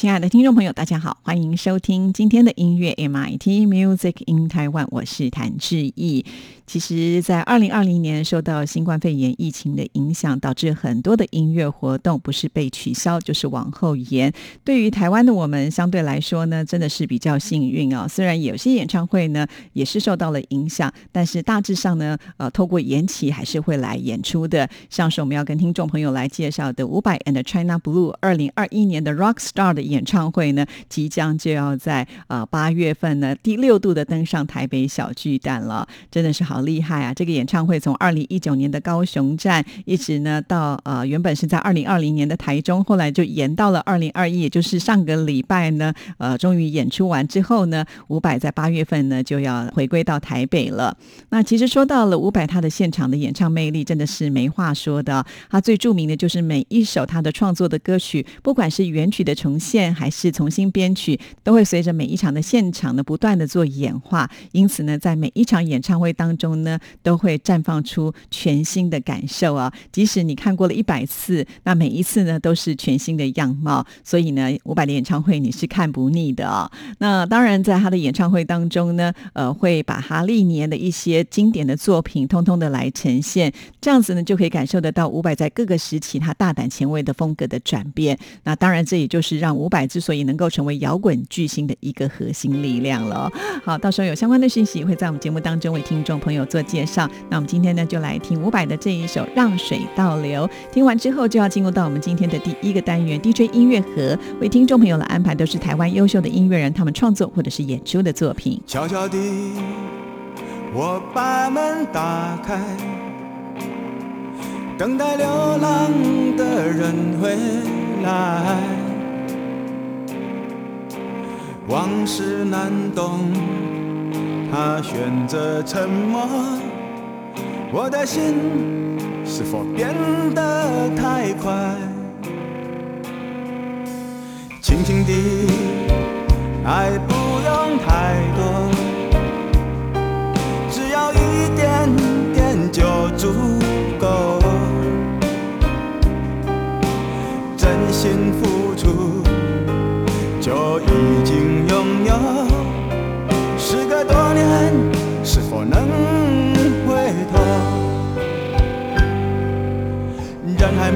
亲爱的听众朋友，大家好，欢迎收听今天的音乐 MIT Music in Taiwan，我是谭志毅。其实，在二零二零年受到新冠肺炎疫情的影响，导致很多的音乐活动不是被取消，就是往后延。对于台湾的我们，相对来说呢，真的是比较幸运啊。虽然有些演唱会呢也是受到了影响，但是大致上呢，呃，透过延期还是会来演出的。像是我们要跟听众朋友来介绍的五百 and China Blue 二零二一年的 Rock Star 的演唱会呢，即将就要在呃八月份呢第六度的登上台北小巨蛋了，真的是好。厉害啊！这个演唱会从二零一九年的高雄站，一直呢到呃原本是在二零二零年的台中，后来就延到了二零二一，也就是上个礼拜呢，呃，终于演出完之后呢，伍佰在八月份呢就要回归到台北了。那其实说到了伍佰，他的现场的演唱魅力真的是没话说的。他最著名的就是每一首他的创作的歌曲，不管是原曲的重现还是重新编曲，都会随着每一场的现场呢不断的做演化。因此呢，在每一场演唱会当中，呢，都会绽放出全新的感受啊！即使你看过了一百次，那每一次呢都是全新的样貌。所以呢，伍佰的演唱会你是看不腻的啊！那当然，在他的演唱会当中呢，呃，会把他历年的一些经典的作品通通的来呈现，这样子呢，就可以感受得到伍佰在各个时期他大胆前卫的风格的转变。那当然，这也就是让伍佰之所以能够成为摇滚巨星的一个核心力量了。好，到时候有相关的讯息会在我们节目当中为听众朋。朋友做介绍，那我们今天呢就来听伍佰的这一首《让水倒流》。听完之后，就要进入到我们今天的第一个单元 DJ 音乐盒，为听众朋友来安排都是台湾优秀的音乐人他们创作或者是演出的作品。悄悄地，我把门打开，等待流浪的人回来。往事难懂。他选择沉默，我的心是否变得太快？轻轻地，爱不用太多，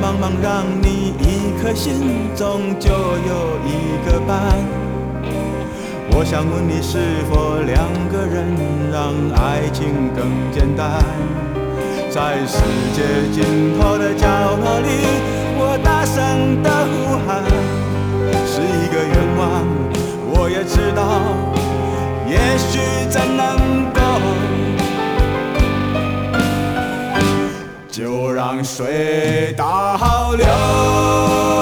茫茫，让你一颗心，终究有一个伴。我想问你，是否两个人让爱情更简单？在世界尽头的角落里，我大声的呼喊，是一个愿望。我也知道。也许怎能够，就让水倒流。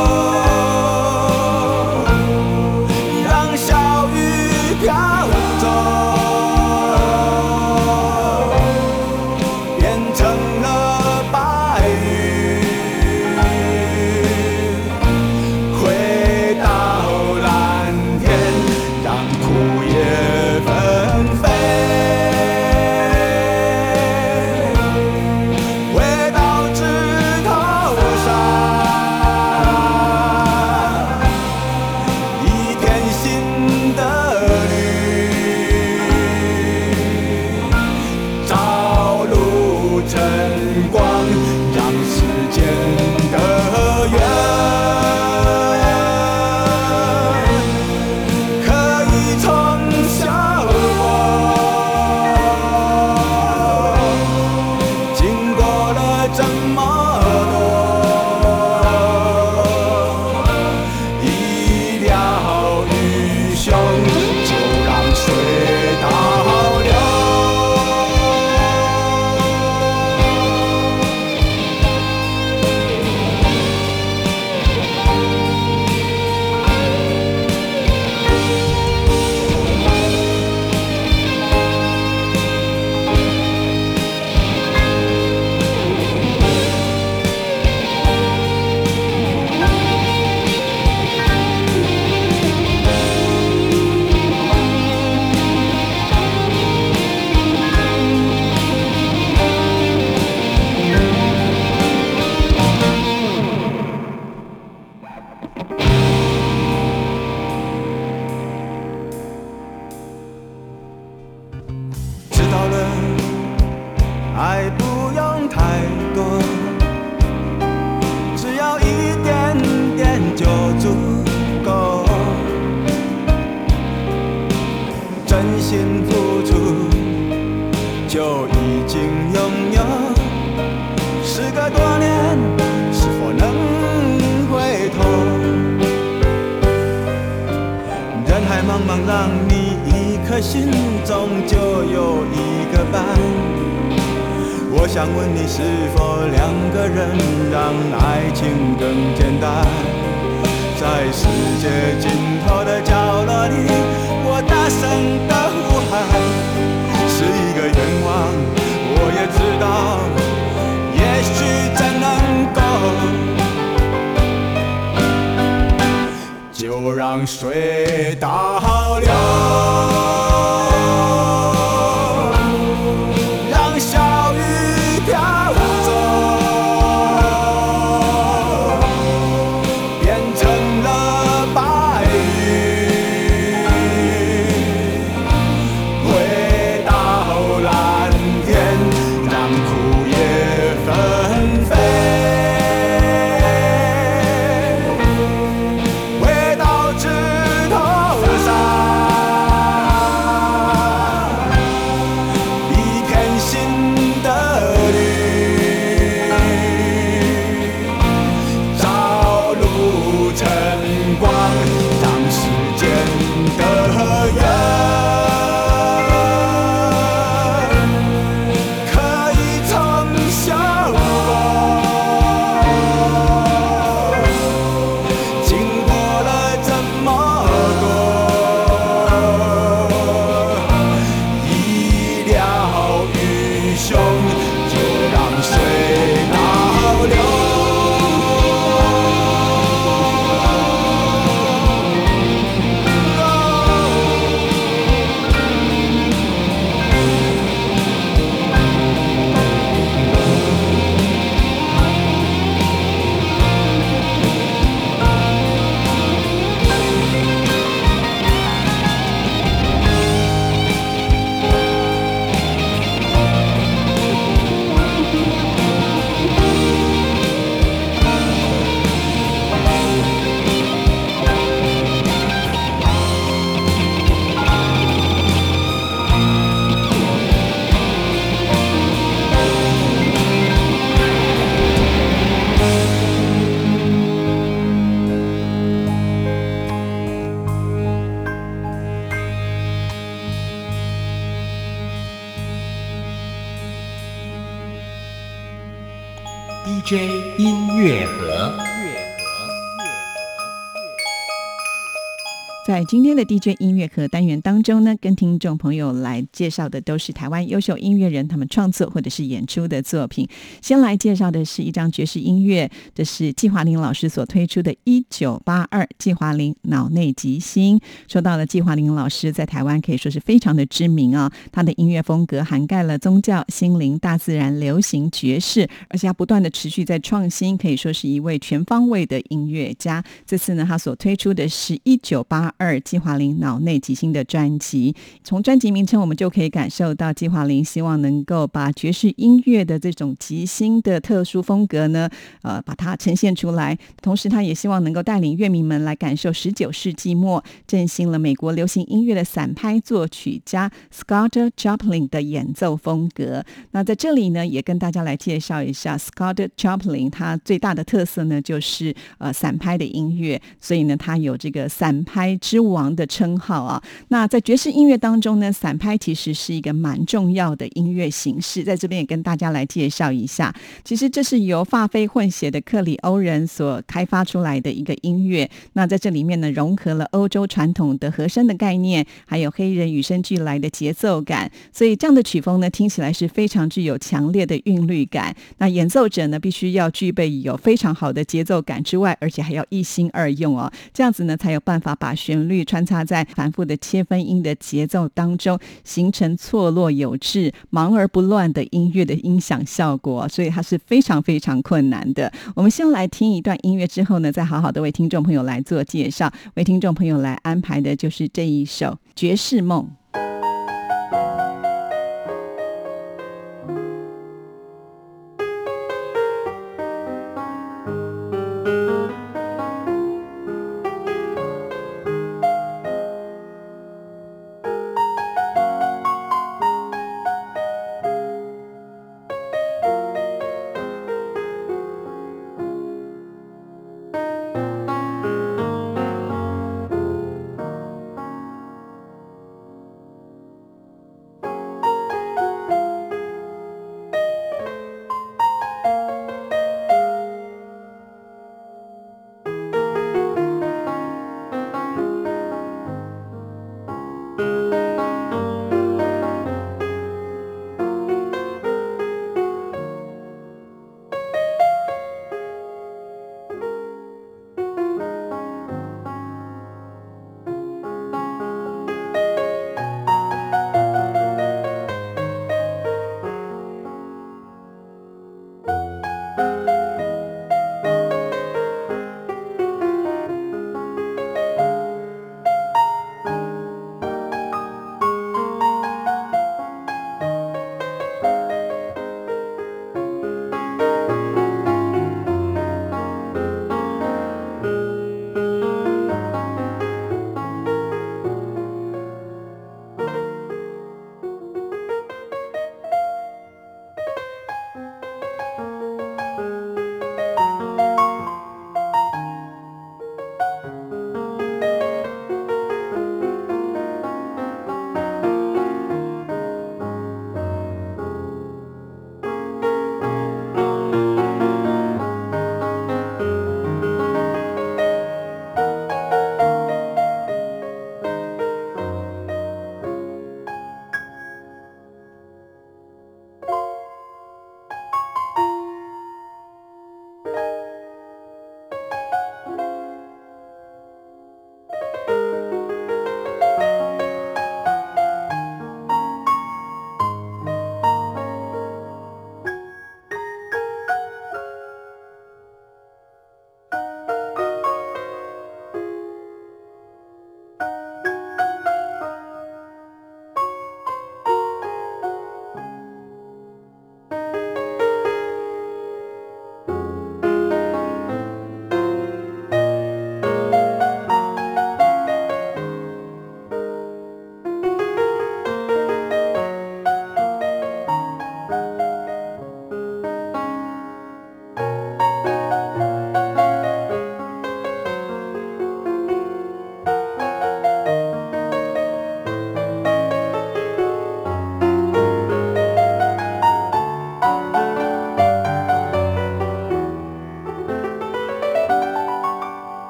在今天的 DJ 音乐课单元当中呢，跟听众朋友来介绍的都是台湾优秀音乐人他们创作或者是演出的作品。先来介绍的是一张爵士音乐，这是季华林老师所推出的《一九八二季华林脑内即兴》。说到了季华林老师在台湾可以说是非常的知名啊，他的音乐风格涵盖了宗教、心灵、大自然、流行、爵士，而且他不断的持续在创新，可以说是一位全方位的音乐家。这次呢，他所推出的是一九八二季华林脑内即兴的专辑。从专辑名称，我们就可以感受到季华林希望能够把爵士音乐的这种即兴的特殊风格呢，呃，把它呈现出来。同时，他也希望能够带领乐迷们来感受十九世纪末振兴了美国流行音乐的散拍作曲家 Scott Joplin 的演奏风格。那在这里呢，也跟大家来介绍一下 Scott Joplin，他最大的特色呢，就是呃散拍的音乐，所以呢，他有这个散拍之王的称号啊。那在爵士音乐当中呢，散拍其实是一个蛮重要的音乐形式，在这边也跟大家来介绍一下。其实这是由法非混血的克里欧人所开发出来的一个音乐。那在这里面呢，融合了欧洲传统的和声的概念，还有黑人与生俱来的节奏感，所以这样的曲风呢，听起来是非常具有强烈的韵律感。那演奏者呢，必须要具备有非常好的节奏感之外，而且还要一心二用哦，这样子呢，才有办法把旋律穿插在反复的切分音的节奏当中，形成错落有致、忙而不乱的音乐的音响效果。所以它是非常非常困难的。我们先来听一段音乐之后呢，再好好的为听众朋友来做介绍，为听众朋友来安排的就是这一首《爵士梦》。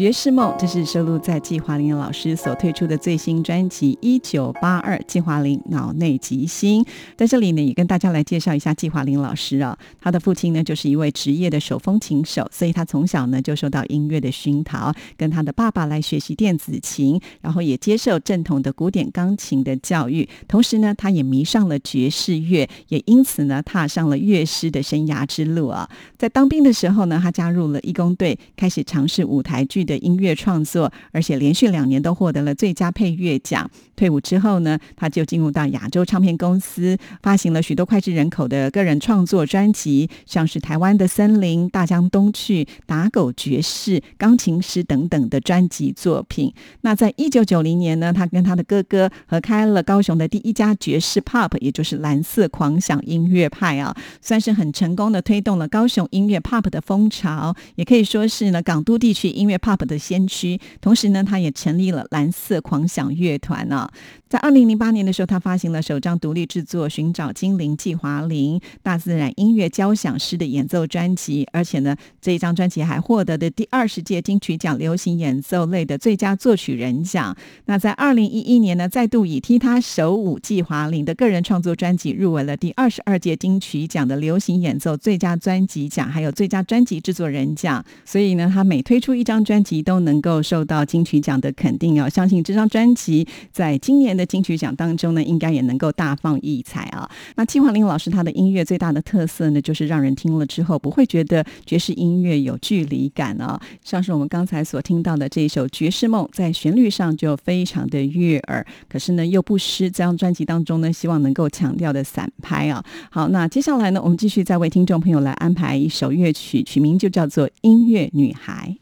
爵士梦，这是收录在季华林老师所推出的最新专辑《一九八二季华林脑内即兴》。在这里呢，也跟大家来介绍一下季华林老师啊。他的父亲呢，就是一位职业的手风琴手，所以他从小呢就受到音乐的熏陶，跟他的爸爸来学习电子琴，然后也接受正统的古典钢琴的教育。同时呢，他也迷上了爵士乐，也因此呢，踏上了乐师的生涯之路啊。在当兵的时候呢，他加入了义工队，开始尝试舞台剧。的音乐创作，而且连续两年都获得了最佳配乐奖。退伍之后呢，他就进入到亚洲唱片公司，发行了许多脍炙人口的个人创作专辑，像是《台湾的森林》《大江东去》《打狗爵士》《钢琴师》等等的专辑作品。那在一九九零年呢，他跟他的哥哥合开了高雄的第一家爵士 pop，也就是蓝色狂想音乐派啊，算是很成功的推动了高雄音乐 pop 的风潮，也可以说是呢港都地区音乐 pop。Pop 的先驱，同时呢，他也成立了蓝色狂想乐团呢。在二零零八年的时候，他发行了首张独立制作《寻找精灵季华林大自然音乐交响诗》的演奏专辑，而且呢，这一张专辑还获得的第二十届金曲奖流行演奏类的最佳作曲人奖。那在二零一一年呢，再度以踢踏手舞季华林的个人创作专辑入围了第二十二届金曲奖的流行演奏最佳专辑奖，还有最佳专辑制作人奖。所以呢，他每推出一张专辑都能够受到金曲奖的肯定哦。相信这张专辑在今年的金曲奖当中呢，应该也能够大放异彩啊。那季华林老师他的音乐最大的特色呢，就是让人听了之后不会觉得爵士音乐有距离感啊。像是我们刚才所听到的这一首《爵士梦》，在旋律上就非常的悦耳，可是呢又不失这张专辑当中呢，希望能够强调的散拍啊。好，那接下来呢，我们继续再为听众朋友来安排一首乐曲，曲名就叫做《音乐女孩》。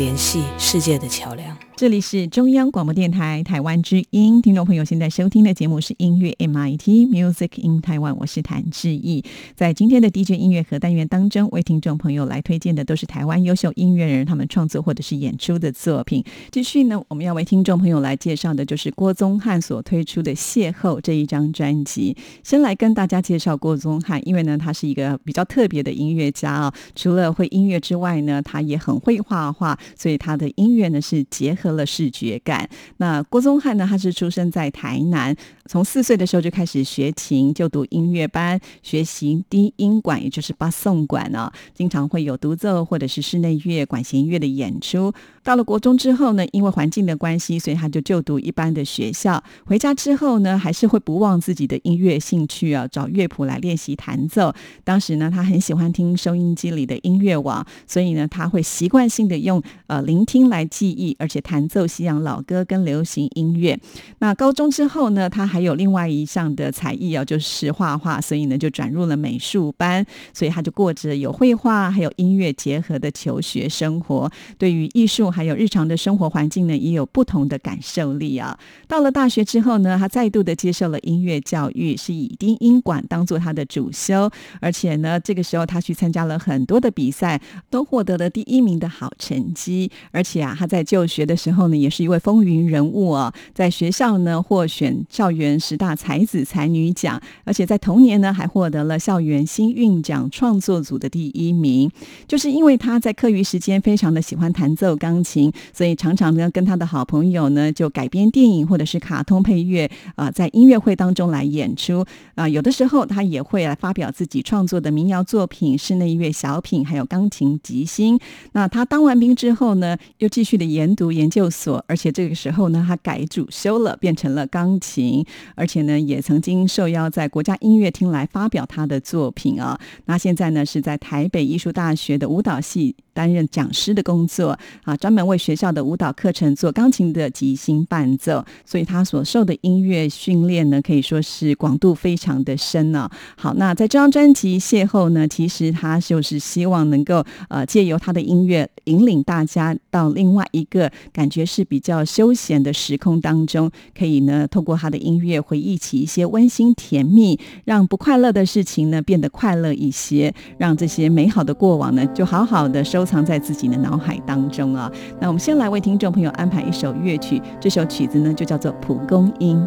联系世界的桥梁。这里是中央广播电台台湾之音，听众朋友现在收听的节目是音乐 MIT Music in Taiwan，我是谭志毅。在今天的 DJ 音乐盒单元当中，为听众朋友来推荐的都是台湾优秀音乐人他们创作或者是演出的作品。继续呢，我们要为听众朋友来介绍的就是郭宗翰所推出的《邂逅》这一张专辑。先来跟大家介绍郭宗翰，因为呢，他是一个比较特别的音乐家啊、除了会音乐之外呢，他也很会画画，所以他的音乐呢是结合了视觉感。那郭宗翰呢，他是出生在台南，从四岁的时候就开始学琴，就读音乐班，学习低音管，也就是巴颂管啊，经常会有独奏或者是室内乐、管弦乐的演出。到了国中之后呢，因为环境的关系，所以他就就读一般的学校。回家之后呢，还是会不忘自己的音乐兴趣啊，找乐谱来练习弹奏。当时呢，他很喜欢听收音机里的音乐网，所以呢，他会习惯性的用呃聆听来记忆，而且弹奏西洋老歌跟流行音乐。那高中之后呢，他还有另外一项的才艺啊，就是画画，所以呢就转入了美术班，所以他就过着有绘画还有音乐结合的求学生活，对于艺术还有日常的生活环境呢，也有不同的感受力啊。到了大学之后呢，他再度的接受了音乐教育，是以低音管当做他的主修，而且呢，这个时候他去参加了很多的比赛，都获得了第一名的好成绩。而且啊，他在就学的时后呢，也是一位风云人物啊，在学校呢获选校园十大才子才女奖，而且在同年呢还获得了校园新韵奖创作组的第一名。就是因为他在课余时间非常的喜欢弹奏钢琴，所以常常呢跟他的好朋友呢就改编电影或者是卡通配乐啊、在音乐会当中来演出啊、有的时候他也会来发表自己创作的民谣作品、室内乐小品，还有钢琴即兴。那他当完兵之后呢，又继续的研读研究所，而且这个时候呢，他改主修了，变成了钢琴，而且呢，也曾经受邀在国家音乐厅来发表他的作品啊。那现在呢，是在台北艺术大学的舞蹈系。担任讲师的工作啊，专门为学校的舞蹈课程做钢琴的即兴伴奏，所以他所受的音乐训练呢，可以说是广度非常的深呢、好，那在这张专辑《邂逅》呢，其实他就是希望能够呃借由他的音乐引领大家到另外一个感觉是比较休闲的时空当中，可以呢透过他的音乐回忆起一些温馨甜蜜，让不快乐的事情呢变得快乐一些，让这些美好的过往呢就好好的收藏在自己的脑海当中啊。那我们先来为听众朋友安排一首乐曲，这首曲子呢就叫做《蒲公英》。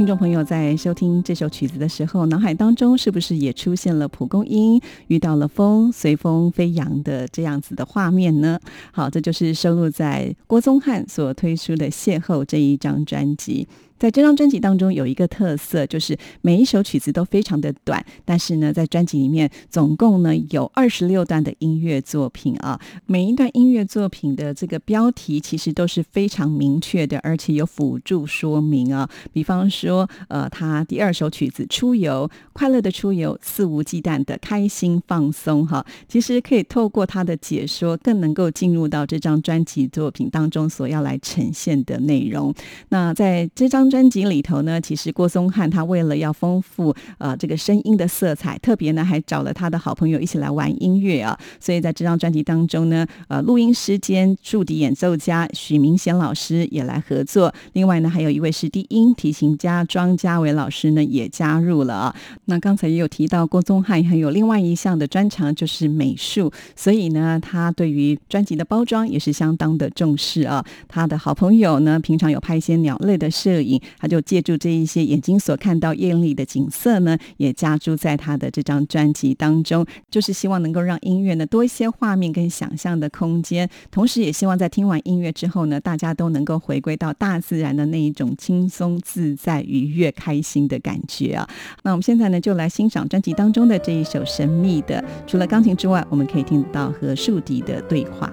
听众朋友在收听这首曲子的时候，脑海当中是不是也出现了蒲公英遇到了风，随风飞扬的这样子的画面呢？好，这就是收录在郭宗翰所推出的《邂逅》这一张专辑。在这张专辑当中有一个特色，就是每一首曲子都非常的短，但是呢，在专辑里面总共呢有二十六段的音乐作品啊。每一段音乐作品的这个标题其实都是非常明确的，而且有辅助说明啊。比方说，呃，他第二首曲子《出游》，快乐的出游，肆无忌惮的开心放松哈。其实可以透过他的解说，更能够进入到这张专辑作品当中所要来呈现的内容。那在这张专辑里头呢，其实郭松汉他为了要丰富呃这个声音的色彩，特别呢还找了他的好朋友一起来玩音乐啊。所以在这张专辑当中呢，呃，录音师兼驻笛演奏家许明贤老师也来合作。另外呢，还有一位是低音提琴家庄家伟老师呢也加入了啊。那刚才也有提到郭宗汉还有另外一项的专长就是美术，所以呢，他对于专辑的包装也是相当的重视啊。他的好朋友呢，平常有拍一些鸟类的摄影。他就借助这一些眼睛所看到艳丽的景色呢，也加注在他的这张专辑当中，就是希望能够让音乐呢多一些画面跟想象的空间，同时也希望在听完音乐之后呢，大家都能够回归到大自然的那一种轻松自在、愉悦、开心的感觉啊。那我们现在呢，就来欣赏专辑当中的这一首神秘的，除了钢琴之外，我们可以听到和树敌的对话。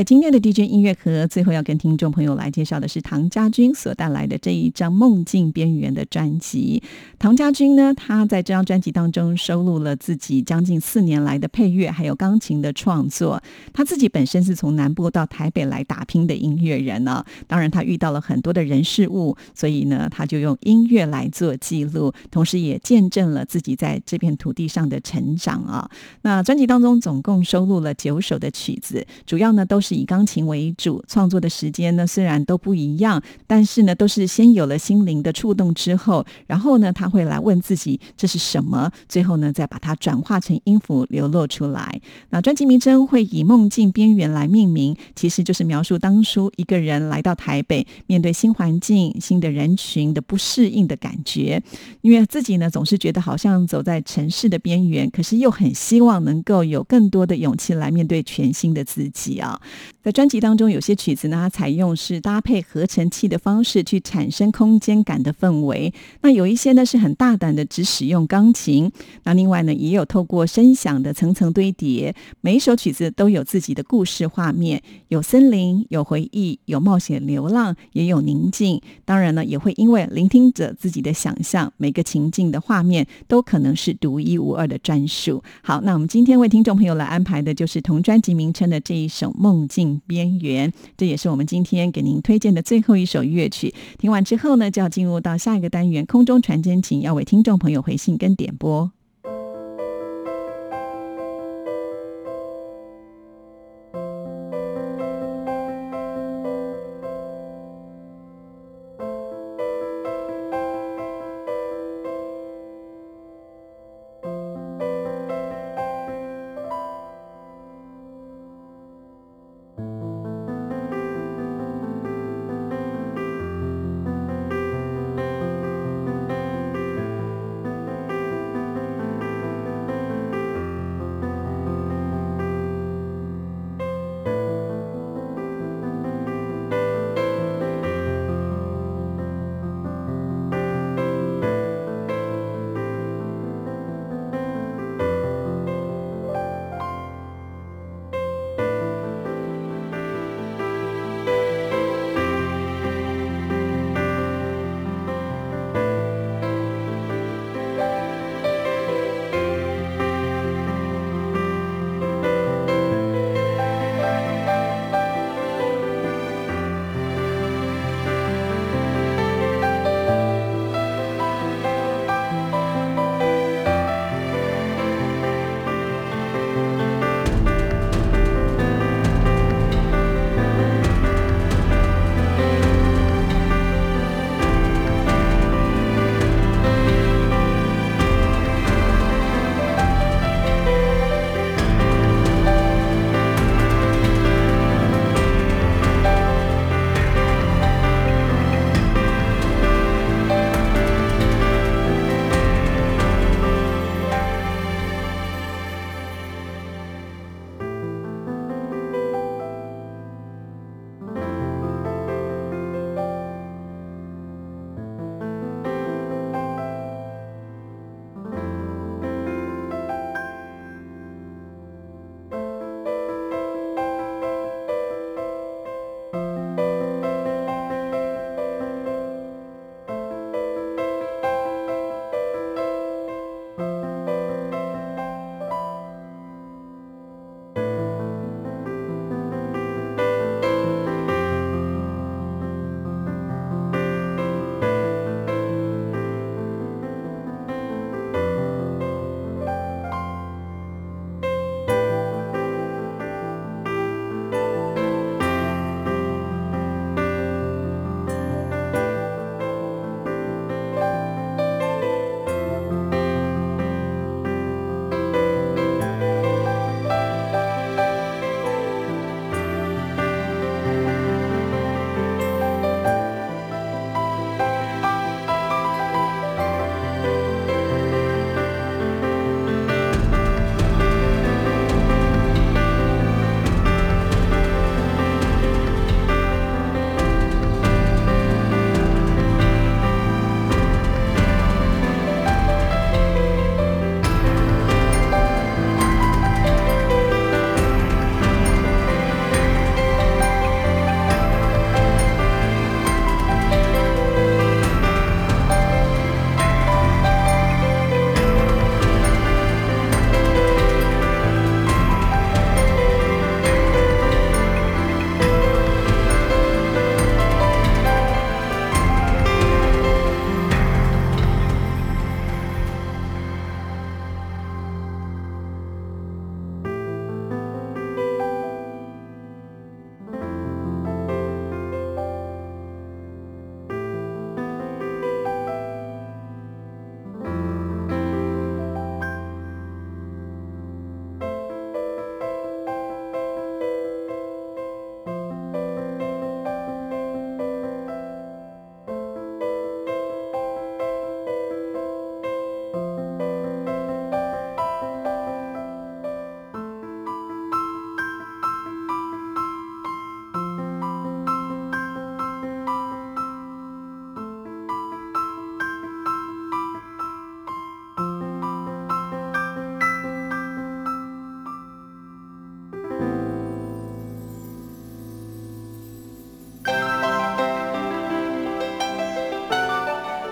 在今天的 DJ 音乐盒，最后要跟听众朋友来介绍的是唐家军所带来的这一张《梦境边缘》的专辑。唐家军呢，他在这张专辑当中收录了自己将近四年来的配乐，还有钢琴的创作。他自己本身是从南部到台北来打拼的音乐人呢，当然他遇到了很多的人事物，所以呢，他就用音乐来做记录，同时也见证了自己在这片土地上的成长啊。那专辑当中总共收录了九首的曲子，主要呢都是是以钢琴为主。创作的时间呢虽然都不一样，但是呢都是先有了心灵的触动之后，然后呢他会来问自己这是什么，最后呢再把它转化成音符流露出来。那专辑名称会以《梦境边缘》来命名，其实就是描述当初一个人来到台北，面对新环境、新的人群的不适应的感觉。因为自己呢总是觉得好像走在城市的边缘，可是又很希望能够有更多的勇气来面对全新的自己啊。在专辑当中，有些曲子呢，它采用是搭配合成器的方式去产生空间感的氛围；那有一些呢是很大胆的，只使用钢琴。那另外呢，也有透过声响的层层堆叠，每一首曲子都有自己的故事画面，有森林，有回忆，有冒险流浪，也有宁静。当然呢，也会因为聆听者自己的想象，每个情境的画面都可能是独一无二的专属。好，那我们今天为听众朋友来安排的就是同专辑名称的这一首《梦境》。边缘，这也是我们今天给您推荐的最后一首乐曲。听完之后呢，就要进入到下一个单元——空中传真情，要为听众朋友回信跟点播。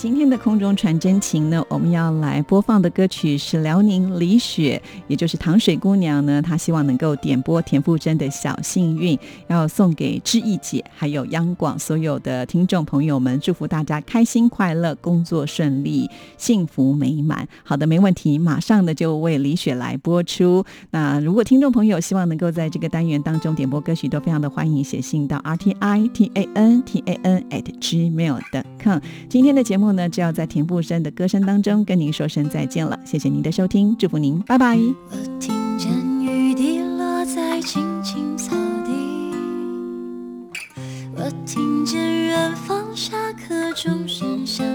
今天的空中传真情呢，我们要来播放的歌曲是辽宁李雪，也就是糖水姑娘呢，她希望能够点播田馥甄的《小幸运》，要送给志毅姐，还有央广所有的听众朋友们，祝福大家开心快乐，工作顺利，幸福美满。好的，没问题，马上呢就为李雪来播出。那如果听众朋友希望能够在这个单元当中点播歌曲，都非常的欢迎写信到 r t i t a n t a n at gmail 的 com。今天的。节目呢，就要在田馥甄的歌声当中跟您说声再见了。谢谢您的收听，祝福您，拜拜。我听见雨滴落在青青草地，我听见远方下课钟声响